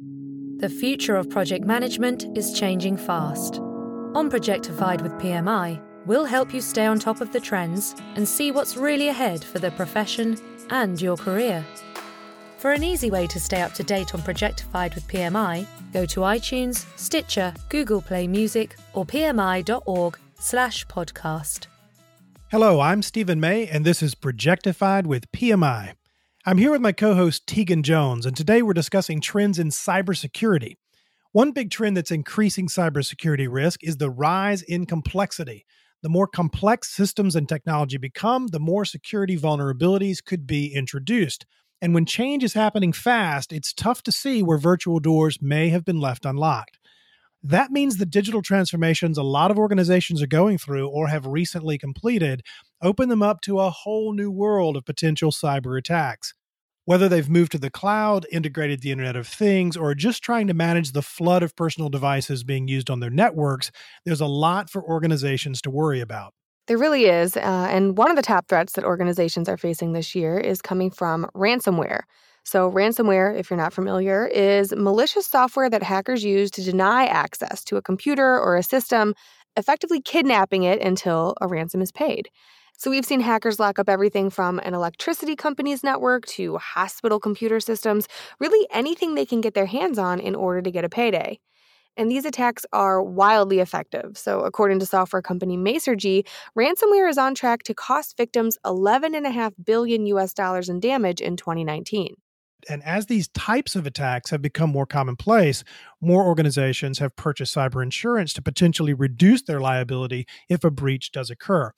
The future of project management is changing fast. On Projectified with PMI, we'll help you stay on top of the trends and see what's really ahead for the profession and your career. For an easy way to stay up to date on Projectified with PMI, go to iTunes, Stitcher, Google Play Music, or pmi.org slash podcast. Hello, I'm Stephen May, and this is Projectified with PMI. I'm here with my co host Tegan Jones, and today we're discussing trends in cybersecurity. One big trend that's increasing cybersecurity risk is the rise in complexity. The more complex systems and technology become, the more security vulnerabilities could be introduced. And when change is happening fast, it's tough to see where virtual doors may have been left unlocked. That means the digital transformations a lot of organizations are going through or have recently completed open them up to a whole new world of potential cyber attacks. Whether they've moved to the cloud, integrated the Internet of Things, or just trying to manage the flood of personal devices being used on their networks, there's a lot for organizations to worry about. There really is. Uh, and one of the top threats that organizations are facing this year is coming from ransomware. So, ransomware, if you're not familiar, is malicious software that hackers use to deny access to a computer or a system, effectively kidnapping it until a ransom is paid. So, we've seen hackers lock up everything from an electricity company's network to hospital computer systems, really anything they can get their hands on in order to get a payday. And these attacks are wildly effective. So, according to software company Masergy, ransomware is on track to cost victims 11.5 billion US dollars in damage in 2019. And as these types of attacks have become more commonplace, more organizations have purchased cyber insurance to potentially reduce their liability if a breach does occur.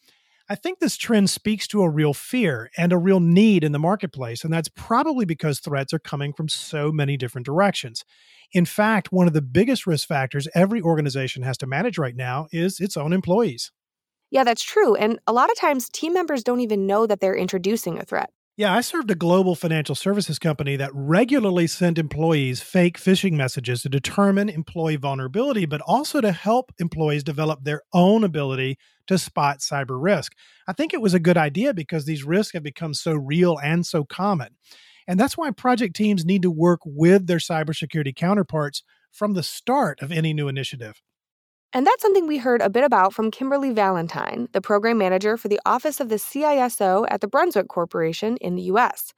I think this trend speaks to a real fear and a real need in the marketplace, and that's probably because threats are coming from so many different directions. In fact, one of the biggest risk factors every organization has to manage right now is its own employees. Yeah, that's true. And a lot of times, team members don't even know that they're introducing a threat. Yeah, I served a global financial services company that regularly sent employees fake phishing messages to determine employee vulnerability, but also to help employees develop their own ability to spot cyber risk. I think it was a good idea because these risks have become so real and so common. And that's why project teams need to work with their cybersecurity counterparts from the start of any new initiative. And that's something we heard a bit about from Kimberly Valentine, the program manager for the Office of the CISO at the Brunswick Corporation in the US.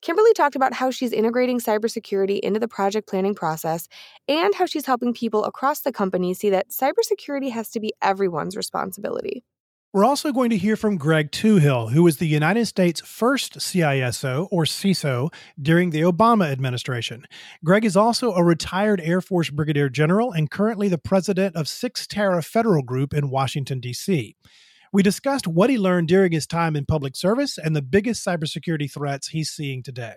Kimberly talked about how she's integrating cybersecurity into the project planning process and how she's helping people across the company see that cybersecurity has to be everyone's responsibility. We're also going to hear from Greg Touhill, who was the United States' first CISO or CISO during the Obama administration. Greg is also a retired Air Force Brigadier General and currently the president of Cyxtera Federal Group in Washington, D.C. We discussed what he learned during his time in public service and the biggest cybersecurity threats he's seeing today.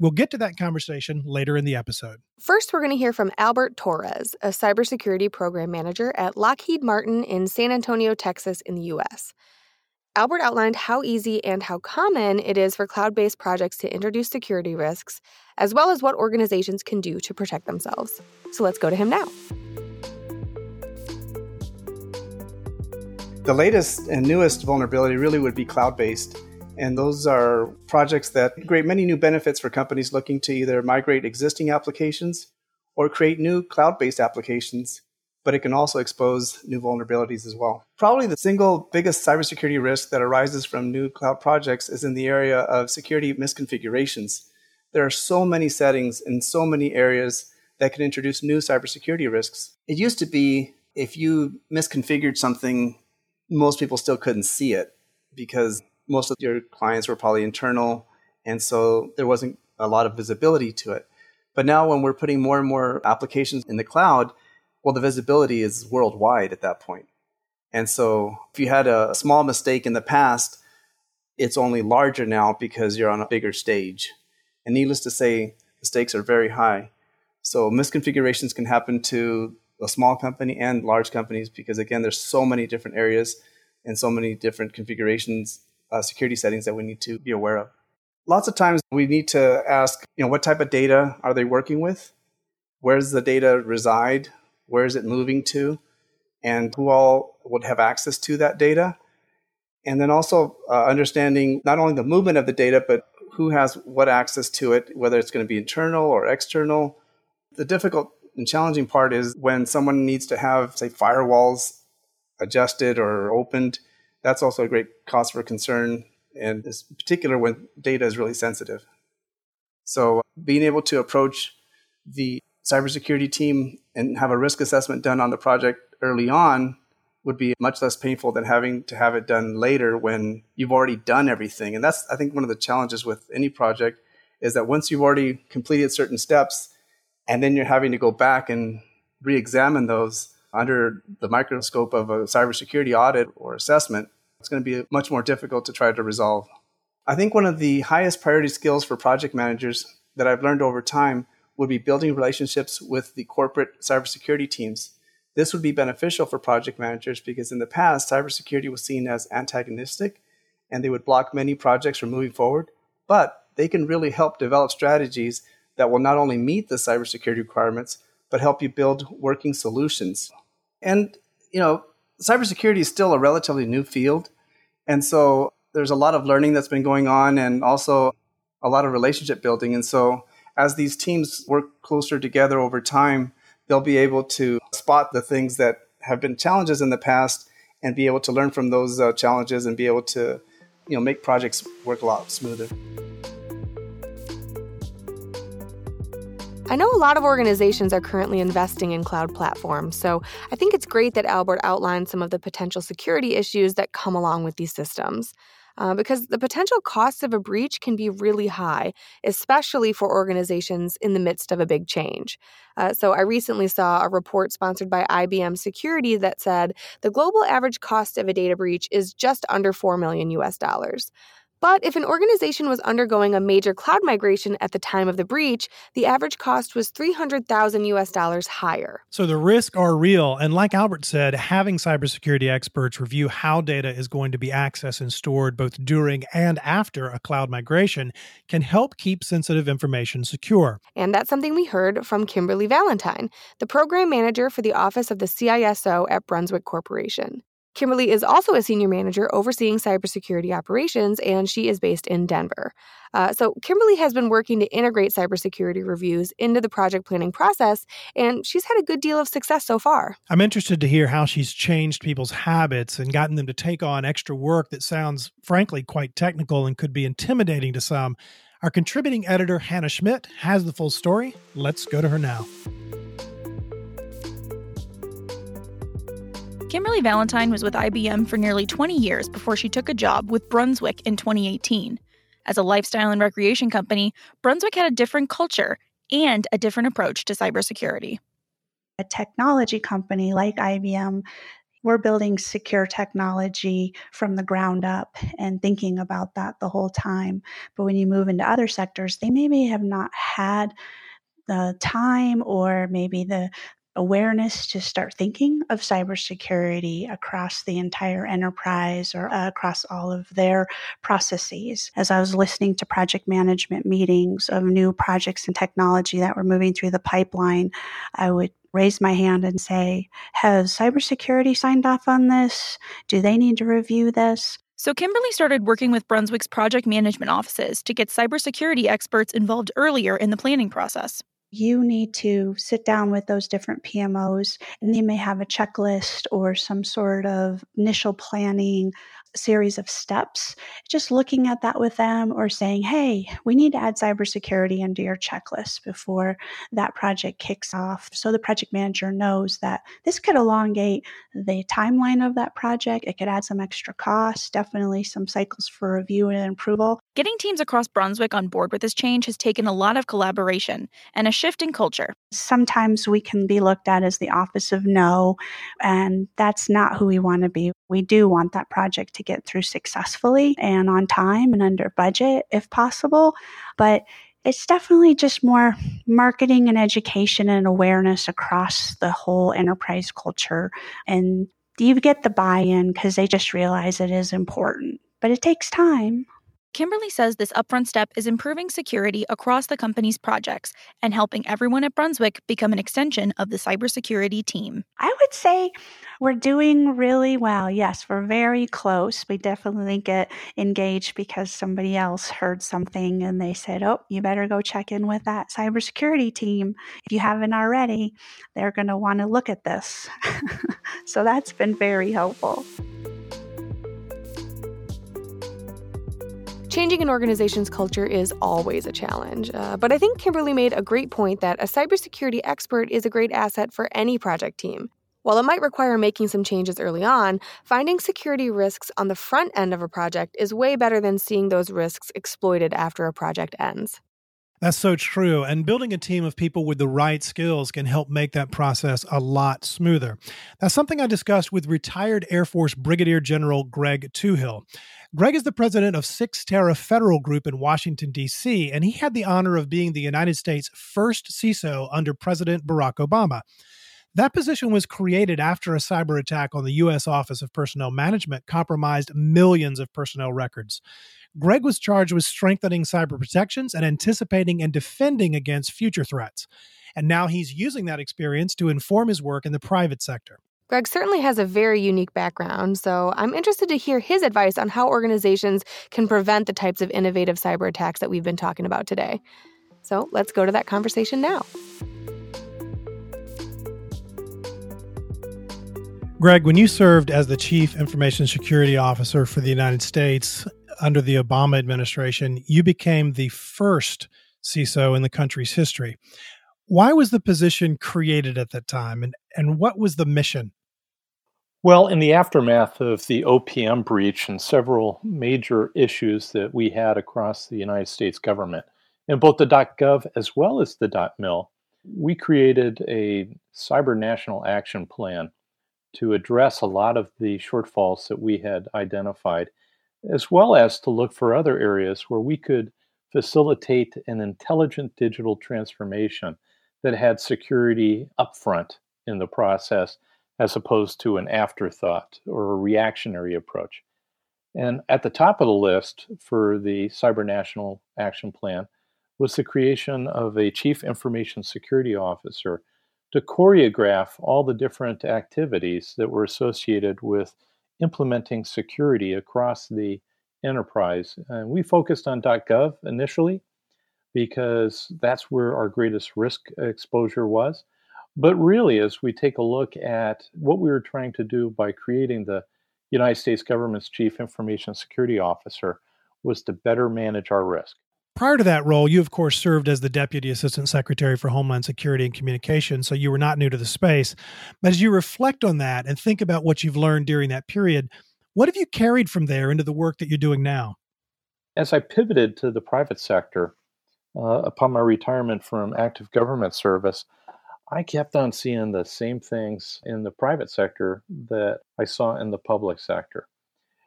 We'll get to that conversation later in the episode. First, we're going to hear from Albert Torres, a cybersecurity program manager at Lockheed Martin in San Antonio, Texas, in the U.S. Albert outlined how easy and how common it is for cloud based projects to introduce security risks, as well as what organizations can do to protect themselves. So let's go to him now. The latest and newest vulnerability really would be cloud based. And those are projects that create many new benefits for companies looking to either migrate existing applications or create new cloud based applications, but it can also expose new vulnerabilities as well. Probably the single biggest cybersecurity risk that arises from new cloud projects is in the area of security misconfigurations. There are so many settings in so many areas that can introduce new cybersecurity risks. It used to be if you misconfigured something, most people still couldn't see it because most of your clients were probably internal, and so there wasn't a lot of visibility to it. But now, when we're putting more and more applications in the cloud, well, the visibility is worldwide at that point. And so, if you had a small mistake in the past, it's only larger now because you're on a bigger stage. And needless to say, the stakes are very high. So, misconfigurations can happen to a small company and large companies because, again, there's so many different areas and so many different configurations uh, security settings that we need to be aware of. Lots of times we need to ask, you know, what type of data are they working with? Where does the data reside? Where is it moving to? And who all would have access to that data? And then also uh, understanding not only the movement of the data, but who has what access to it, whether it's going to be internal or external. The difficult and challenging part is when someone needs to have, say, firewalls adjusted or opened. That's also a great cause for concern, and in particular when data is really sensitive. So, uh, being able to approach the cybersecurity team and have a risk assessment done on the project early on would be much less painful than having to have it done later when you've already done everything. And that's, I think, one of the challenges with any project is that once you've already completed certain steps and then you're having to go back and re examine those under the microscope of a cybersecurity audit or assessment, it's going to be much more difficult to try to resolve. I think one of the highest priority skills for project managers that I've learned over time would be building relationships with the corporate cybersecurity teams this would be beneficial for project managers because in the past, cybersecurity was seen as antagonistic and they would block many projects from moving forward. But they can really help develop strategies that will not only meet the cybersecurity requirements, but help you build working solutions. And, you know, cybersecurity is still a relatively new field. And so there's a lot of learning that's been going on and also a lot of relationship building. And so as these teams work closer together over time, they'll be able to spot the things that have been challenges in the past and be able to learn from those uh, challenges and be able to you know make projects work a lot smoother I know a lot of organizations are currently investing in cloud platforms, so I think it's great that Albert outlined some of the potential security issues that come along with these systems uh, because the potential costs of a breach can be really high, especially for organizations in the midst of a big change. Uh, so, I recently saw a report sponsored by IBM Security that said the global average cost of a data breach is just under 4 million US dollars. But if an organization was undergoing a major cloud migration at the time of the breach, the average cost was 300,000 US dollars higher. So the risks are real. And like Albert said, having cybersecurity experts review how data is going to be accessed and stored both during and after a cloud migration can help keep sensitive information secure. And that's something we heard from Kimberly Valentine, the program manager for the Office of the CISO at Brunswick Corporation. Kimberly is also a senior manager overseeing cybersecurity operations, and she is based in Denver. Uh, so, Kimberly has been working to integrate cybersecurity reviews into the project planning process, and she's had a good deal of success so far. I'm interested to hear how she's changed people's habits and gotten them to take on extra work that sounds, frankly, quite technical and could be intimidating to some. Our contributing editor, Hannah Schmidt, has the full story. Let's go to her now. Kimberly Valentine was with IBM for nearly 20 years before she took a job with Brunswick in 2018. As a lifestyle and recreation company, Brunswick had a different culture and a different approach to cybersecurity. A technology company like IBM, we're building secure technology from the ground up and thinking about that the whole time. But when you move into other sectors, they maybe have not had the time or maybe the awareness to start thinking of cybersecurity across the entire enterprise or uh, across all of their processes. As I was listening to project management meetings of new projects and technology that were moving through the pipeline, I would raise my hand and say, Has cybersecurity signed off on this? Do they need to review this? So, Kimberly started working with Brunswick's project management offices to get cybersecurity experts involved earlier in the planning process you need to sit down with those different PMOs, and they may have a checklist or some sort of initial planning series of steps, just looking at that with them or saying, hey, we need to add cybersecurity into your checklist before that project kicks off. So the project manager knows that this could elongate the timeline of that project. It could add some extra costs, definitely some cycles for review and approval. Getting teams across Brunswick on board with this change has taken a lot of collaboration and a shift in culture. Sometimes we can be looked at as the office of no, and that's not who we want to be. We do want that project to get through successfully and on time and under budget if possible. But it's definitely just more marketing and education and awareness across the whole enterprise culture. And you get the buy in because they just realize it is important, but it takes time. Kimberly says this upfront step is improving security across the company's projects and helping everyone at Brunswick become an extension of the cybersecurity team. I would say we're doing really well. Yes, we're very close. We definitely get engaged because somebody else heard something and they said, Oh, you better go check in with that cybersecurity team. If you haven't already, they're going to want to look at this. so that's been very helpful. Changing an organization's culture is always a challenge, uh, but I think Kimberly made a great point that a cybersecurity expert is a great asset for any project team. While it might require making some changes early on, finding security risks on the front end of a project is way better than seeing those risks exploited after a project ends. That's so true. And building a team of people with the right skills can help make that process a lot smoother. That's something I discussed with retired Air Force Brigadier General Greg Touhill. Greg is the president of Cyxtera Federal Group in Washington, D.C., and he had the honor of being the United States' first CISO under President Barack Obama. That position was created after a cyber attack on the U.S. Office of Personnel Management compromised millions of personnel records. Greg was charged with strengthening cyber protections and anticipating and defending against future threats. And now he's using that experience to inform his work in the private sector. Greg certainly has a very unique background, so I'm interested to hear his advice on how organizations can prevent the types of innovative cyber attacks that we've been talking about today. So let's go to that conversation now. Greg, when you served as the Chief Information Security Officer for the United States under the Obama administration, you became the first CISO in the country's history. Why was the position created at that time, and, and what was the mission? Well, in the aftermath of the OPM breach and several major issues that we had across the United States government, in both the .gov as well as the .mil, we created a cyber national action plan to address a lot of the shortfalls that we had identified, as well as to look for other areas where we could facilitate an intelligent digital transformation that had security upfront in the process as opposed to an afterthought or a reactionary approach. And at the top of the list for the Cyber National Action Plan was the creation of a Chief Information Security Officer to choreograph all the different activities that were associated with implementing security across the enterprise. And we focused on .gov initially because that's where our greatest risk exposure was. But really, as we take a look at what we were trying to do by creating the United States government's chief information security officer, was to better manage our risk. Prior to that role, you, of course, served as the Deputy Assistant Secretary for Homeland Security and Communications, so you were not new to the space. But as you reflect on that and think about what you've learned during that period, what have you carried from there into the work that you're doing now? As I pivoted to the private sector uh, upon my retirement from active government service, I kept on seeing the same things in the private sector that I saw in the public sector.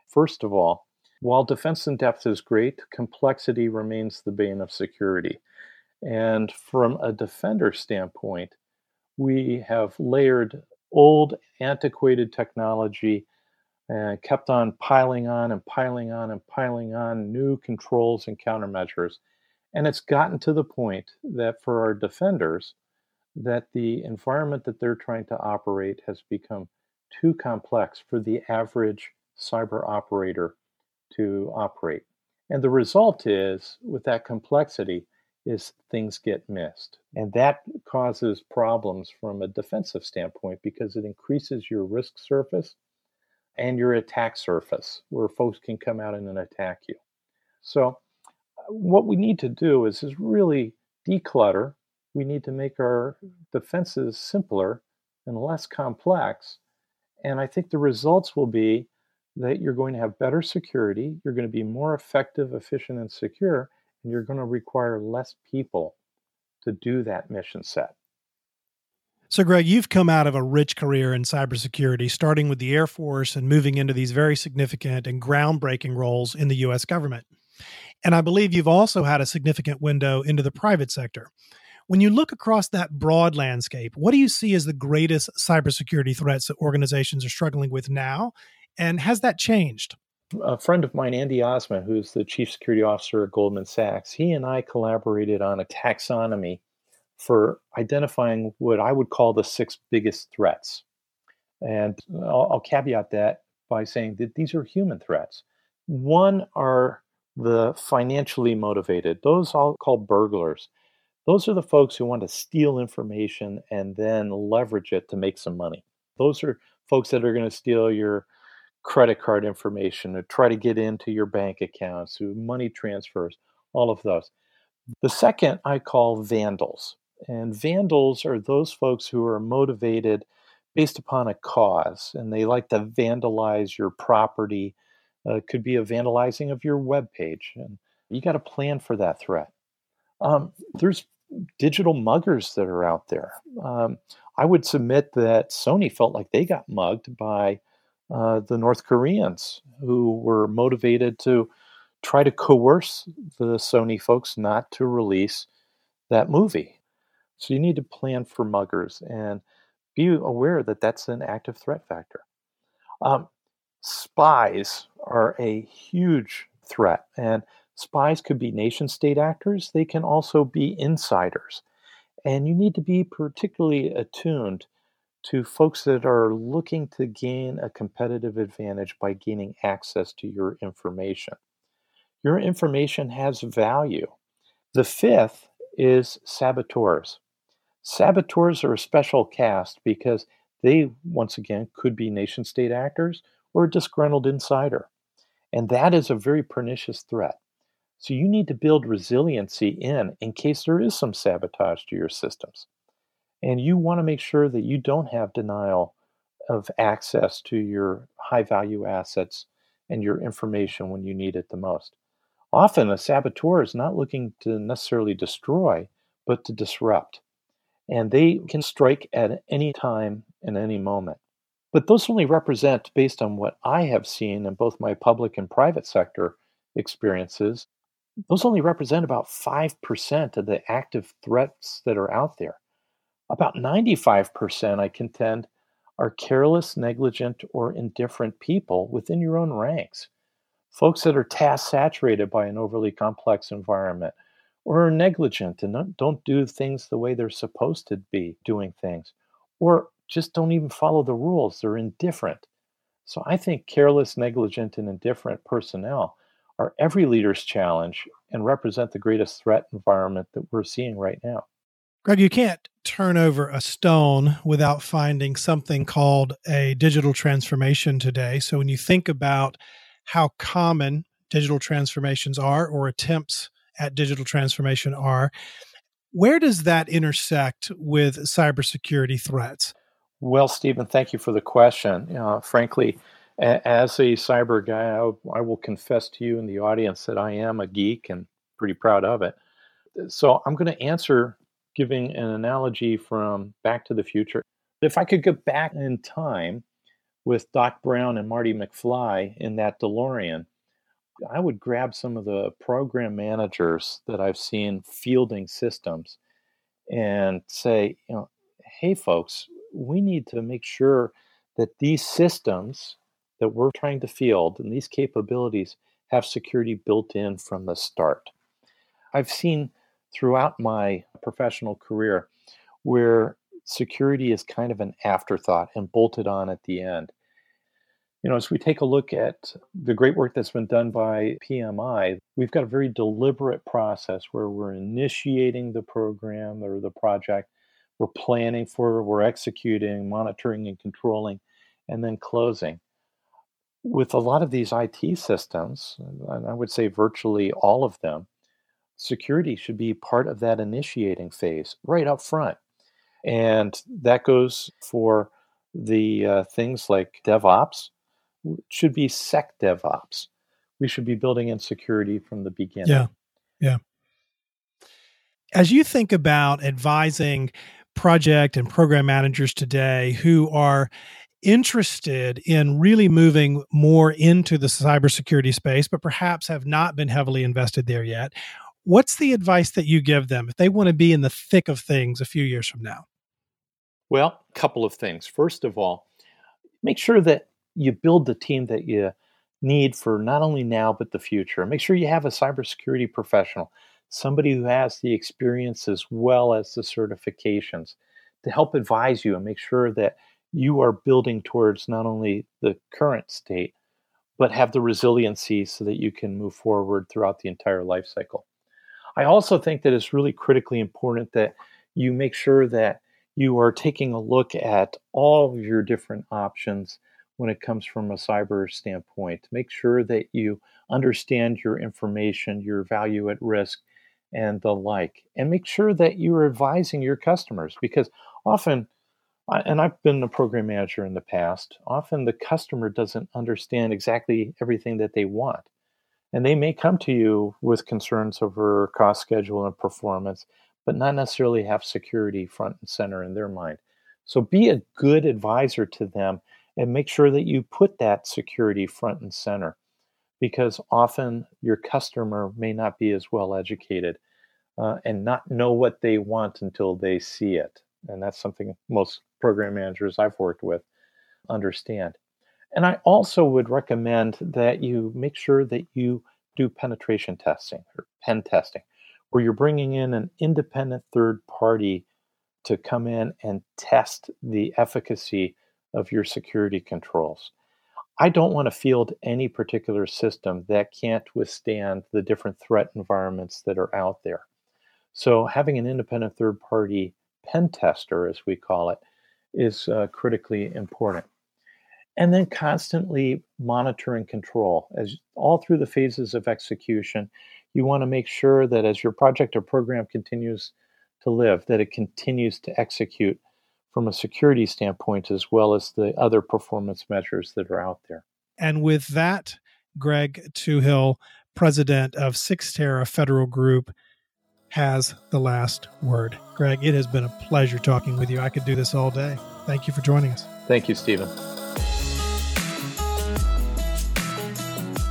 First of all, while defense in depth is great, complexity remains the bane of security. And from a defender standpoint, we have layered old, antiquated technology and kept on piling on and piling on and piling on new controls and countermeasures. And it's gotten to the point that for our defenders, that the environment that they're trying to operate has become too complex for the average cyber operator to operate. And the result is, with that complexity, is things get missed. And that causes problems from a defensive standpoint because it increases your risk surface and your attack surface where folks can come out and attack you. So, uh, what we need to do is, is really declutter we need to make our defenses simpler and less complex. And I think the results will be that you're going to have better security, you're going to be more effective, efficient, and secure, and you're going to require less people to do that mission set. So, Greg, you've come out of a rich career in cybersecurity, starting with the Air Force and moving into these very significant and groundbreaking roles in the U.S. government. And I believe you've also had a significant window into the private sector. When you look across that broad landscape, what do you see as the greatest cybersecurity threats that organizations are struggling with now? And has that changed? A friend of mine, Andy Ozment, who's the chief security officer at Goldman Sachs, he and I collaborated on a taxonomy for identifying what I would call the six biggest threats. And I'll, I'll caveat that by saying that these are human threats. One are the financially motivated, those I'll call burglars. Those are the folks who want to steal information and then leverage it to make some money. Those are folks that are going to steal your credit card information to try to get into your bank accounts, who money transfers, all of those. The second I call vandals. And vandals are those folks who are motivated based upon a cause and they like to vandalize your property. Uh, it could be a vandalizing of your web page. And you got to plan for that threat. Um, there's digital muggers that are out there. Um, I would submit that Sony felt like they got mugged by uh, the North Koreans who were motivated to try to coerce the Sony folks not to release that movie. So you need to plan for muggers and be aware that that's an active threat factor. Um, spies are a huge threat, and spies could be nation state actors, they can also be insiders. And you need to be particularly attuned to folks that are looking to gain a competitive advantage by gaining access to your information. Your information has value. The fifth is saboteurs. Saboteurs are a special cast because they, once again, could be nation state actors or a disgruntled insider. And that is a very pernicious threat. So you need to build resiliency in in case there is some sabotage to your systems. And you want to make sure that you don't have denial of access to your high value assets and your information when you need it the most. Often, a saboteur is not looking to necessarily destroy, but to disrupt and they can strike at any time and any moment. But those only represent, based on what I have seen in both my public and private sector experiences, those only represent about 5% of the active threats that are out there. About 95%, I contend, are careless, negligent, or indifferent people within your own ranks. Folks that are task saturated by an overly complex environment, or are negligent and don't do things the way they're supposed to be doing things, or just don't even follow the rules. They're indifferent. So I think careless, negligent, and indifferent personnel are every leader's challenge and represent the greatest threat environment that we're seeing right now. Greg, you can't turn over a stone without finding something called a digital transformation today. So when you think about how common digital transformations are or attempts at digital transformation are. Where does that intersect with cybersecurity threats? Well, Stephen, thank you for the question. Uh, frankly, a- as a cyber guy, I, I will confess to you in the audience that I am a geek and pretty proud of it. So I'm going to answer giving an analogy from Back to the Future. If I could go back in time with Doc Brown and Marty McFly in that DeLorean, I would grab some of the program managers that I've seen fielding systems and say, you know, hey, folks, we need to make sure that these systems that we're trying to field and these capabilities have security built in from the start. I've seen throughout my professional career where security is kind of an afterthought and bolted on at the end you know, as we take a look at the great work that's been done by PMI, we've got a very deliberate process where we're initiating the program or the project, we're planning for, we're executing, monitoring and controlling, and then closing. With a lot of these IT systems, and I would say virtually all of them, security should be part of that initiating phase right up front. And that goes for the uh, things like DevOps, should be sec DevOps. We should be building in security from the beginning. Yeah. Yeah. As you think about advising project and program managers today who are interested in really moving more into the cybersecurity space, but perhaps have not been heavily invested there yet, what's the advice that you give them if they want to be in the thick of things a few years from now? Well, a couple of things. First of all, make sure that you build the team that you need for not only now but the future. Make sure you have a cybersecurity professional, somebody who has the experience as well as the certifications to help advise you and make sure that you are building towards not only the current state but have the resiliency so that you can move forward throughout the entire life cycle. I also think that it's really critically important that you make sure that you are taking a look at all of your different options when it comes from a cyber standpoint. Make sure that you understand your information, your value at risk, and the like. And make sure that you're advising your customers because often, and I've been a program manager in the past, often the customer doesn't understand exactly everything that they want. And they may come to you with concerns over cost, schedule, and performance, but not necessarily have security front and center in their mind. So be a good advisor to them and make sure that you put that security front and center because often your customer may not be as well educated uh, and not know what they want until they see it. And that's something most program managers I've worked with understand. And I also would recommend that you make sure that you do penetration testing or pen testing, where you're bringing in an independent third party to come in and test the efficacy of your security controls. I don't want to field any particular system that can't withstand the different threat environments that are out there. So, having an independent third party pen tester, as we call it, is uh, critically important. And then constantly monitor and control as all through the phases of execution. You want to make sure that as your project or program continues to live, that it continues to execute from a security standpoint as well as the other performance measures that are out there. And with that, Greg Touhill, president of Cyxtera Federal Group, has the last word. Greg, it has been a pleasure talking with you. I could do this all day. Thank you for joining us. Thank you, Stephen.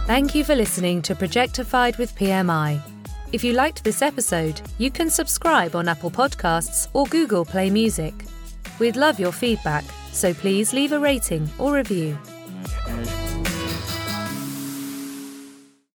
Thank you for listening to Projectified with PMI. If you liked this episode, you can subscribe on Apple Podcasts or Google Play Music. We'd love your feedback, so please leave a rating or review.